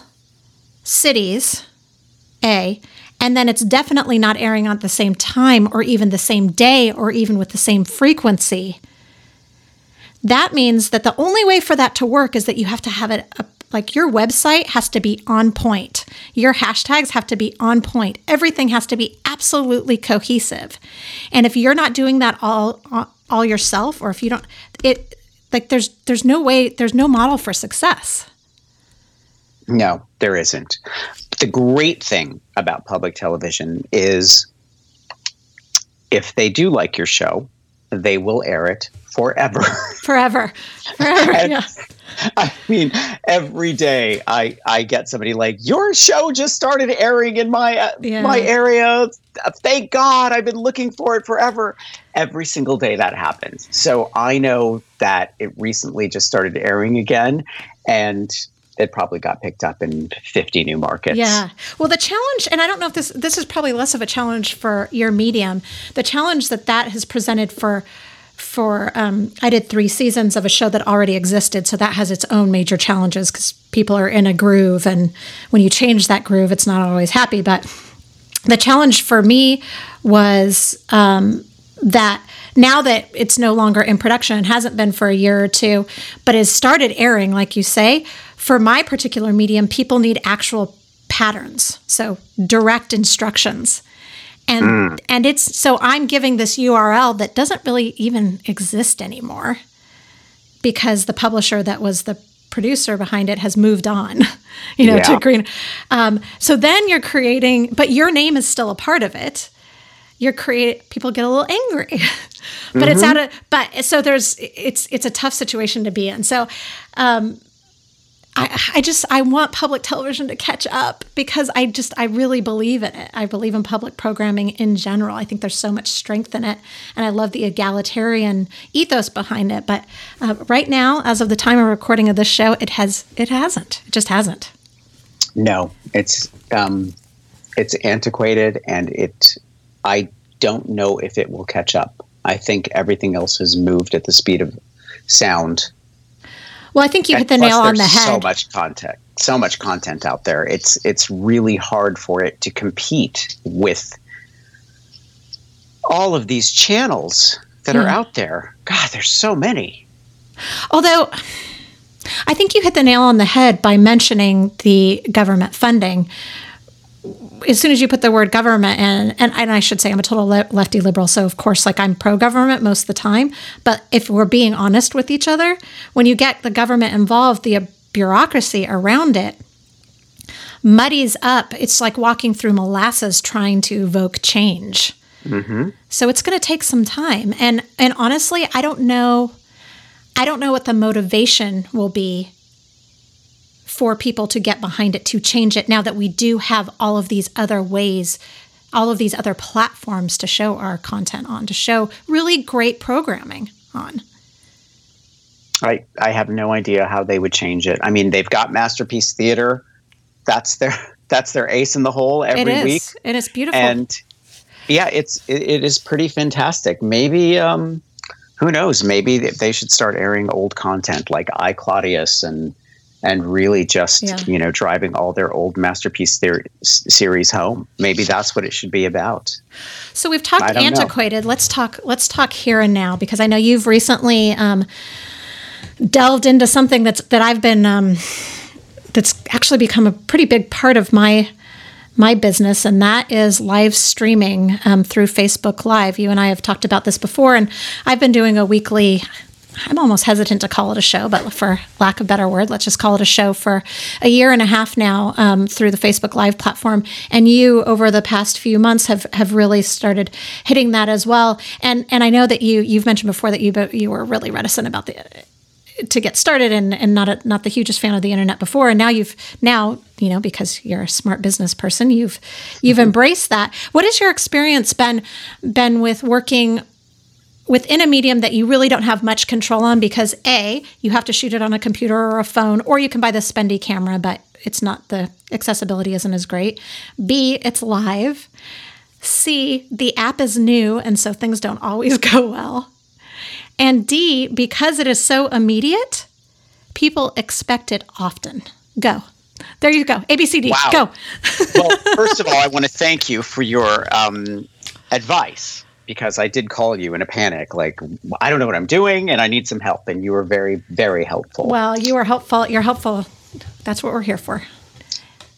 [SPEAKER 1] cities, A, and then it's definitely not airing at the same time or even the same day or even with the same frequency. That means that the only way for that to work is that you have to have it a, like your website has to be on point. Your hashtags have to be on point. Everything has to be absolutely cohesive. And if you're not doing that all all yourself or if you don't it like there's there's no way there's no model for success.
[SPEAKER 2] No, there isn't. The great thing about public television is if they do like your show, they will air it forever.
[SPEAKER 1] Forever. Forever.
[SPEAKER 2] And-
[SPEAKER 1] yeah.
[SPEAKER 2] I mean, every day I I get somebody like your show just started airing in my uh,
[SPEAKER 1] Yeah.
[SPEAKER 2] my area. Thank God, I've been looking for it forever. Every single day that happens. So I know that it recently just started airing again, and it probably got picked up in 50 new markets.
[SPEAKER 1] Yeah. Well, the challenge, and I don't know if this this is probably less of a challenge for your medium. The challenge that that has presented for for um, I did three seasons of a show that already existed, so that has its own major challenges because people are in a groove, and when you change that groove, it's not always happy. But the challenge for me was um, that now that it's no longer in production, it hasn't been for a year or two, but has started airing, like you say, for my particular medium, people need actual patterns, so direct instructions. And and it's so I'm giving this URL that doesn't really even exist anymore because the publisher that was the producer behind it has moved on, you know,
[SPEAKER 2] Yeah.
[SPEAKER 1] to green. Um, so then you're creating, but your name is still a part of it. You're create people get a little angry, but it's out of but so there's it's it's a tough situation to be in. So um, I, I just I want public television to catch up because I just I really believe in it. I believe in public programming in general. I think there's so much strength in it, and I love the egalitarian ethos behind it. But uh, right now, as of the time of recording of this show, it has it hasn't. It just hasn't.
[SPEAKER 2] No, it's um, it's antiquated, and it. I don't know if it will catch up. I think everything else has moved at the speed of sound.
[SPEAKER 1] Well, I think you
[SPEAKER 2] And
[SPEAKER 1] hit the nail on the head.
[SPEAKER 2] So much content, so much content out there. It's it's really hard for it to compete with all of these channels that are
[SPEAKER 1] hmm.
[SPEAKER 2] out there. God, there's so many.
[SPEAKER 1] Although I think you hit the nail on the head by mentioning the government funding. As soon as you put the word government in, and, and I should say I'm a total le- lefty liberal, so of course, like I'm pro government most of the time. But if we're being honest with each other, when you get the government involved, the bureaucracy around it muddies up. It's like walking through molasses trying to evoke change. Mm-hmm. So it's going to take some time. And and honestly, I don't know I don't know what the motivation will be for people to get behind it to change it now that we do have all of these other ways all of these other platforms to show our content on to show really great programming on.
[SPEAKER 2] I, I have no idea how they would change it. I mean, they've got Masterpiece Theater. That's their that's their ace in the hole every
[SPEAKER 1] it is.
[SPEAKER 2] week.
[SPEAKER 1] And it's beautiful.
[SPEAKER 2] And yeah, it's it, it is pretty fantastic. Maybe um, who knows? Maybe they should start airing old content like I Claudius and and really just
[SPEAKER 1] Yeah.
[SPEAKER 2] you know driving all their old masterpiece theory, series home. Maybe that's what it should be about.
[SPEAKER 1] So we've talked
[SPEAKER 2] don't know.
[SPEAKER 1] antiquated. Let's talk. Let's talk here and now because I know you've recently um, delved into something that's that I've been um, that's actually become a pretty big part of my my business, and that is live streaming um, through Facebook Live. You and I have talked about this before, and I've been doing a weekly. I'm almost hesitant to call it a show, but for lack of a better word, let's just call it a show for a year and a half now um, through the Facebook Live platform. And you, over the past few months, have have really started hitting that as well. And and I know that you you've mentioned before that you you were really reticent about the to get started and, and not a, not the hugest fan of the internet before and now you've now you know because you're a smart business person you've you've embraced that what has your experience been been with working within a medium that you really don't have much control on because a you have to shoot it on a computer or a phone or you can buy the spendy camera but it's not the accessibility isn't as great b it's live c the app is new and so things don't always go well and D, because it is so immediate, people expect it often. Go. There you go. ABCD.
[SPEAKER 2] Wow.
[SPEAKER 1] Go.
[SPEAKER 2] well, first of all, I want to thank you for your um, advice because I did call you in a panic, like I don't know what I'm doing and I need some help, and you were very, very helpful.
[SPEAKER 1] Well, you are helpful. You're helpful. That's what we're here for.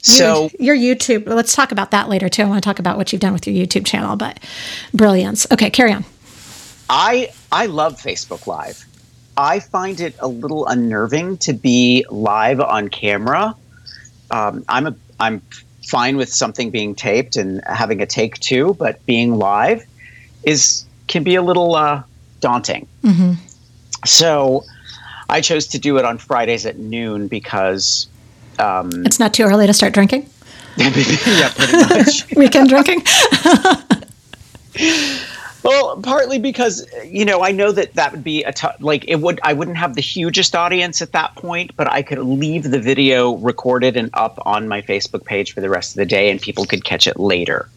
[SPEAKER 2] so
[SPEAKER 1] your YouTube. Let's talk about that later too. I want to talk about what you've done with your YouTube channel, but brilliance. Okay, carry on.
[SPEAKER 2] I I love Facebook Live. I find it a little unnerving to be live on camera. Um, I'm a I'm fine with something being taped and having a take two, but being live is can be a little uh, daunting. So I chose to do it on Fridays at noon because um,
[SPEAKER 1] It's not too early to start drinking.
[SPEAKER 2] yeah, pretty much.
[SPEAKER 1] Weekend drinking.
[SPEAKER 2] Well, partly because you know I know that that would be a tough. Like it would, I wouldn't have the hugest audience at that point, but I could leave the video recorded and up on my Facebook page for the rest of the day, and people could catch it later.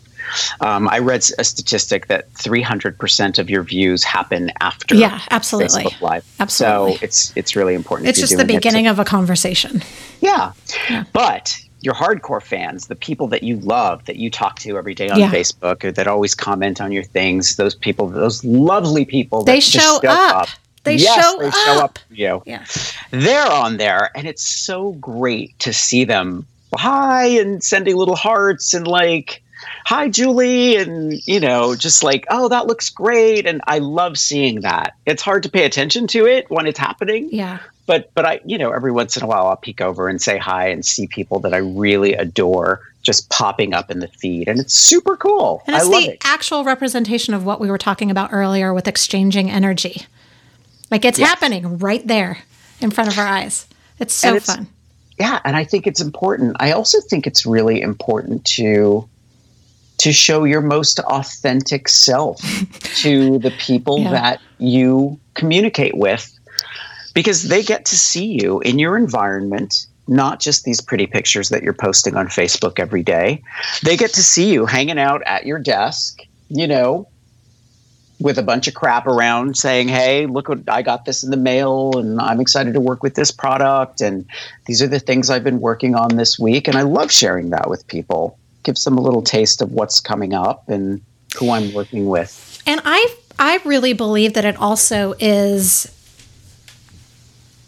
[SPEAKER 2] Um, I read a statistic that 300% of your views happen after
[SPEAKER 1] Yeah, absolutely.
[SPEAKER 2] Facebook Live.
[SPEAKER 1] Absolutely.
[SPEAKER 2] So it's it's really important.
[SPEAKER 1] It's just the
[SPEAKER 2] doing it to-
[SPEAKER 1] beginning of a conversation.
[SPEAKER 2] yeah. But your hardcore fans, the people that you love, that you talk to every day on
[SPEAKER 1] Yeah.
[SPEAKER 2] Facebook, or that always comment on your things, those people, those lovely people,
[SPEAKER 1] They
[SPEAKER 2] that just
[SPEAKER 1] show up. They
[SPEAKER 2] yes,
[SPEAKER 1] show
[SPEAKER 2] they show
[SPEAKER 1] up.
[SPEAKER 2] up. for You,
[SPEAKER 1] Yeah.
[SPEAKER 2] they're on there, and it's so great to see them hi and sending little hearts and like hi Julie and you know just like oh that looks great and I love seeing that. It's hard to pay attention to it when it's happening.
[SPEAKER 1] Yeah.
[SPEAKER 2] But but I you know every once in a while I'll peek over and say hi and see people that I really adore just popping up in the feed and it's super cool.
[SPEAKER 1] And it's
[SPEAKER 2] I love
[SPEAKER 1] the
[SPEAKER 2] it.
[SPEAKER 1] actual representation of what we were talking about earlier with exchanging energy. Like it's
[SPEAKER 2] Yes.
[SPEAKER 1] happening right there in front of our eyes. It's so
[SPEAKER 2] it's-
[SPEAKER 1] fun.
[SPEAKER 2] yeah and i think it's important i also think it's really important to to show your most authentic self to the people
[SPEAKER 1] Yeah.
[SPEAKER 2] that you communicate with because they get to see you in your environment not just these pretty pictures that you're posting on facebook every day they get to see you hanging out at your desk you know with a bunch of crap around saying, Hey, look what I got this in the mail and I'm excited to work with this product. And these are the things I've been working on this week. And I love sharing that with people. Gives them a little taste of what's coming up and who I'm working with.
[SPEAKER 1] And I I really believe that it also is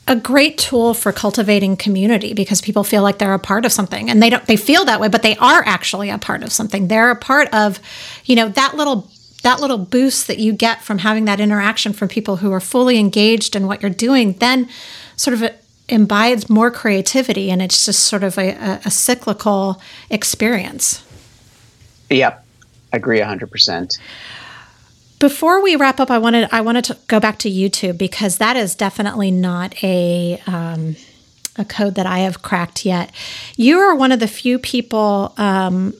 [SPEAKER 1] a great tool for cultivating community because people feel like they're a part of something and they don't they feel that way but they are actually a part of something they're a part of you know that little that little boost that you get from having that interaction from people who are fully engaged in what you're doing then sort of imbibes more creativity and it's just sort of a, a, a cyclical experience
[SPEAKER 2] Yep. Agree 100%.
[SPEAKER 1] Before we wrap up, I wanted I wanted to go back to YouTube because that is definitely not a um, a code that I have cracked yet. You are one of the few people um,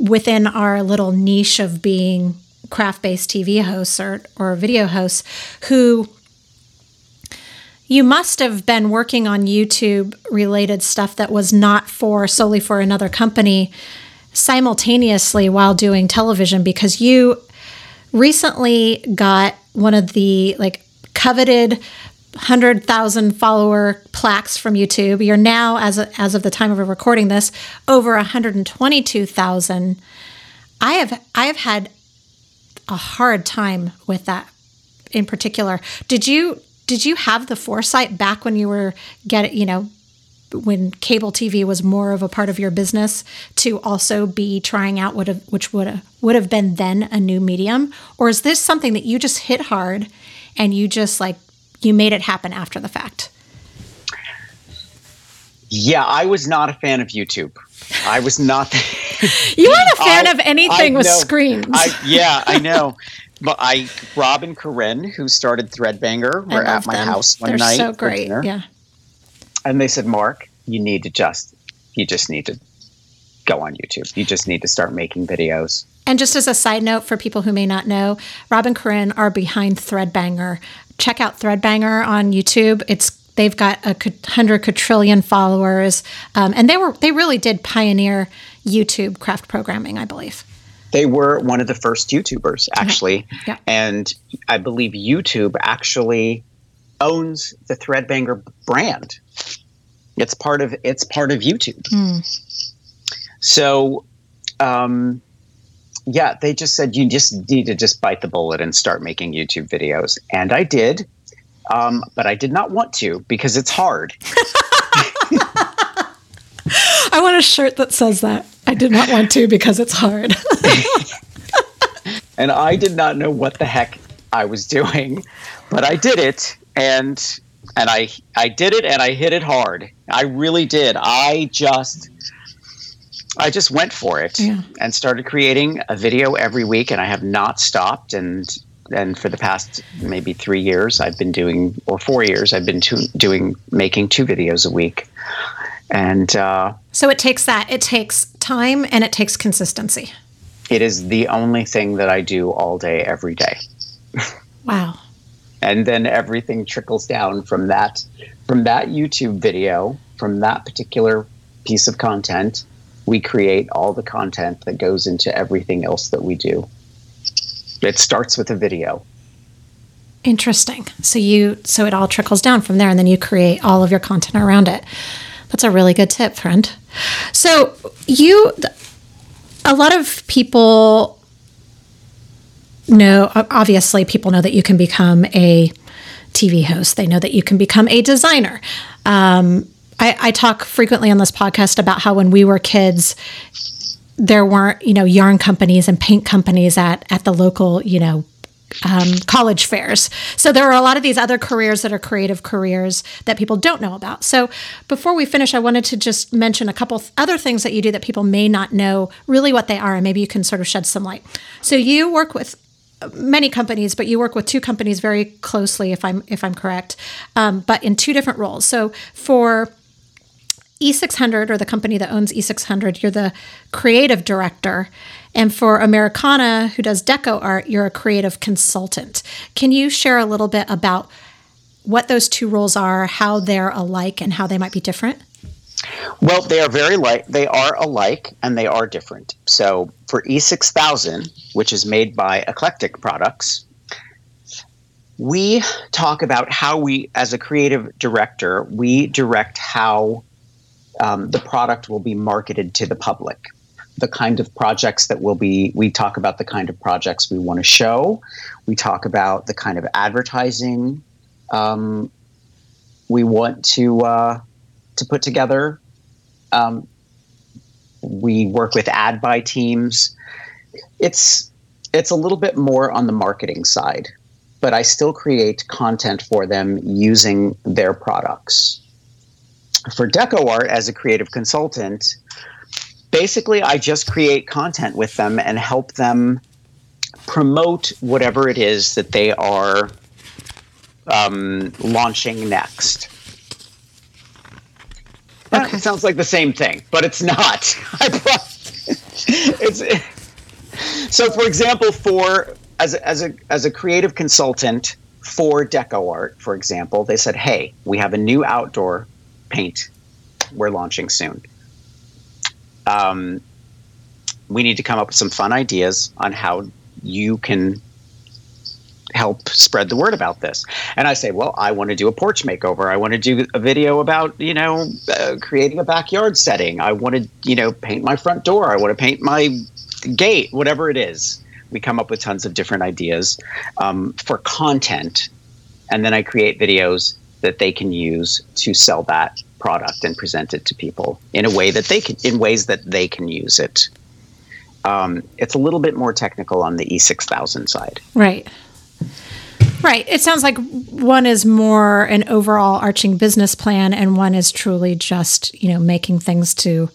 [SPEAKER 1] within our little niche of being craft based TV hosts or or video hosts who you must have been working on YouTube related stuff that was not for solely for another company simultaneously while doing television because you recently got one of the like coveted 100,000 follower plaques from YouTube. You're now as as of the time of recording this over 122,000. I have I have had a hard time with that in particular. Did you did you have the foresight back when you were get you know when cable TV was more of a part of your business to also be trying out what have, which would have, would have been then a new medium or is this something that you just hit hard and you just like you made it happen after the fact
[SPEAKER 2] Yeah, I was not a fan of YouTube. I was not.
[SPEAKER 1] you weren't a fan
[SPEAKER 2] I-
[SPEAKER 1] of anything
[SPEAKER 2] I
[SPEAKER 1] with
[SPEAKER 2] know.
[SPEAKER 1] screens
[SPEAKER 2] I, yeah, I know. But I, Rob and Corinne, who started Threadbanger, were at my
[SPEAKER 1] them.
[SPEAKER 2] house one
[SPEAKER 1] they're
[SPEAKER 2] night.
[SPEAKER 1] so great
[SPEAKER 2] dinner.
[SPEAKER 1] yeah
[SPEAKER 2] and they said, Mark, you need to just, you just need to go on YouTube. You just need to start making videos.
[SPEAKER 1] And just as a side note for people who may not know, Rob and Corinne are behind Threadbanger. Check out Threadbanger on YouTube. It's they've got a hundred quadrillion followers, um, and they were they really did pioneer YouTube craft programming, I believe.
[SPEAKER 2] They were one of the first YouTubers, actually.
[SPEAKER 1] Yeah.
[SPEAKER 2] And I believe YouTube actually owns the Threadbanger brand. It's part of it's part of YouTube. So, um, yeah, they just said you just need to just bite the bullet and start making YouTube videos, and I did. Um, but I did not want to because it's hard.
[SPEAKER 1] I want a shirt that says that. I did not want to because it's hard.
[SPEAKER 2] and I did not know what the heck I was doing, but I did it, and and I I did it, and I hit it hard. I really did. I just I just went for it
[SPEAKER 1] Yeah.
[SPEAKER 2] and started creating a video every week, and I have not stopped. And and for the past maybe three years, I've been doing, or four years, I've been two, doing making two videos a week, and. Uh,
[SPEAKER 1] so it takes that. It takes time and it takes consistency.
[SPEAKER 2] it is the only thing that I do all day, every day.
[SPEAKER 1] Wow.
[SPEAKER 2] and then everything trickles down from that from that YouTube video from that particular piece of content we create all the content that goes into everything else that we do it starts with a video
[SPEAKER 1] Interesting. So you so it all trickles down from there and then you create all of your content around it. That's a really good tip, friend. So you a lot of people know obviously people know that you can become a TV host. They know that you can become a designer. Um, I, I talk frequently on this podcast about how when we were kids, there weren't, you know, yarn companies and paint companies at at the local, you know, um, college fairs. So there are a lot of these other careers that are creative careers that people don't know about. So before we finish, I wanted to just mention a couple other things that you do that people may not know really what they are, and maybe you can sort of shed some light. So you work with many companies, but you work with two companies very closely, if I'm if I'm correct, um, but in two different roles. So for E6000 or the company that owns E6000, you're the creative director. And for Americana, who does deco art, you're a creative consultant. Can you share a little bit about what those two roles are, how they're alike, and how they might be different?
[SPEAKER 2] Well, they are very like they are alike and they are different. So for E6000, which is made by Eclectic Products, we talk about how we, as a creative director, we direct how um, the product will be marketed to the public. The kind of projects that will be, we talk about the kind of projects we want to show. We talk about the kind of advertising um, we want to uh, to put together. Um, we work with ad buy teams. It's it's a little bit more on the marketing side, but I still create content for them using their products for DecoArt as a creative consultant, basically I just create content with them and help them promote whatever it is that they are um, launching next. Okay. That sounds like the same thing, but it's not. it's so. For example, for as a, as a as a creative consultant for DecoArt, for example, they said, "Hey, we have a new outdoor paint we're launching soon. Um, we need to come up with some fun ideas on how you can help spread the word about this. And I say, well, I want to do a porch makeover. I want to do a video about, you know, uh, creating a backyard setting. I want to, you know, paint my front door. I want to paint my gate, whatever it is. We come up with tons of different ideas um, for content. And then I create videos that they can use to sell that product and present it to people in a way that they can in ways that they can use it. Um, it's a little bit more technical on the e6000 side.
[SPEAKER 1] Right. Right. It sounds like one is more an overall arching business plan and one is truly just you know making things to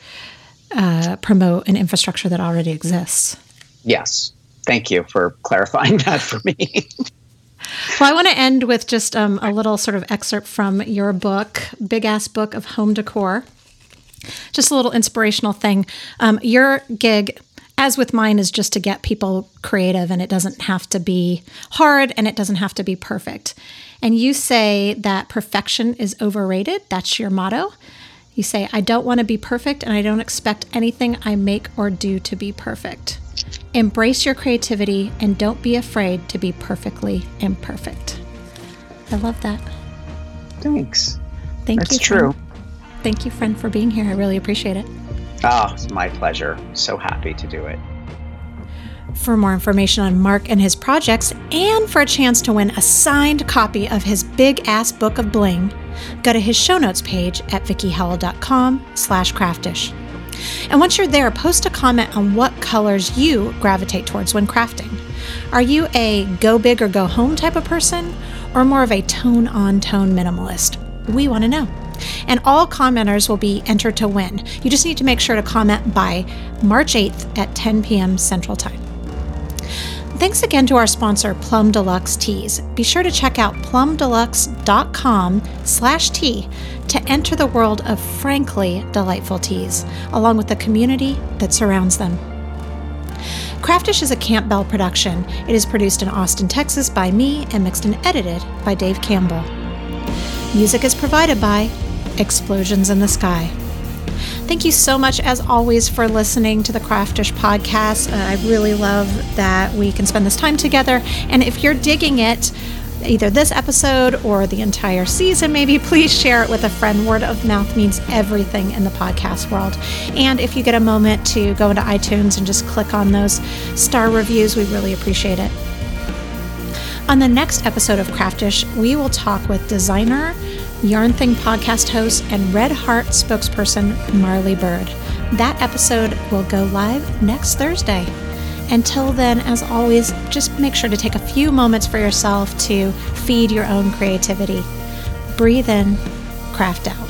[SPEAKER 1] uh, promote an infrastructure that already exists.
[SPEAKER 2] Yes. Thank you for clarifying that for me
[SPEAKER 1] Well, I want to end with just um, a little sort of excerpt from your book, Big Ass Book of Home Decor. Just a little inspirational thing. Um, your gig, as with mine, is just to get people creative, and it doesn't have to be hard and it doesn't have to be perfect. And you say that perfection is overrated. That's your motto. You say, I don't want to be perfect, and I don't expect anything I make or do to be perfect. Embrace your creativity and don't be afraid to be perfectly imperfect. I love that.
[SPEAKER 2] Thanks.
[SPEAKER 1] Thank
[SPEAKER 2] That's
[SPEAKER 1] you.
[SPEAKER 2] That's true.
[SPEAKER 1] Thank you, friend, for being here. I really appreciate it.
[SPEAKER 2] Oh, it's my pleasure. So happy to do it.
[SPEAKER 1] For more information on Mark and his projects, and for a chance to win a signed copy of his big ass book of bling, go to his show notes page at vickiehowell.com slash craftish. And once you're there, post a comment on what colors you gravitate towards when crafting. Are you a go big or go home type of person, or more of a tone on tone minimalist? We want to know. And all commenters will be entered to win. You just need to make sure to comment by March 8th at 10 p.m. Central Time. Thanks again to our sponsor, Plum Deluxe Teas. Be sure to check out plumdeluxe.com slash tea to enter the world of frankly delightful teas, along with the community that surrounds them. Craftish is a Campbell production. It is produced in Austin, Texas by me and mixed and edited by Dave Campbell. Music is provided by Explosions in the Sky. Thank you so much, as always, for listening to the Craftish podcast. Uh, I really love that we can spend this time together. And if you're digging it, either this episode or the entire season, maybe please share it with a friend. Word of mouth means everything in the podcast world. And if you get a moment to go into iTunes and just click on those star reviews, we really appreciate it. On the next episode of Craftish, we will talk with designer Yarn Thing podcast host and Red Heart spokesperson Marly Bird That episode will go live next Thursday. Until then, as always, just make sure to take a few moments for yourself to feed your own creativity. Breathe in, craft out.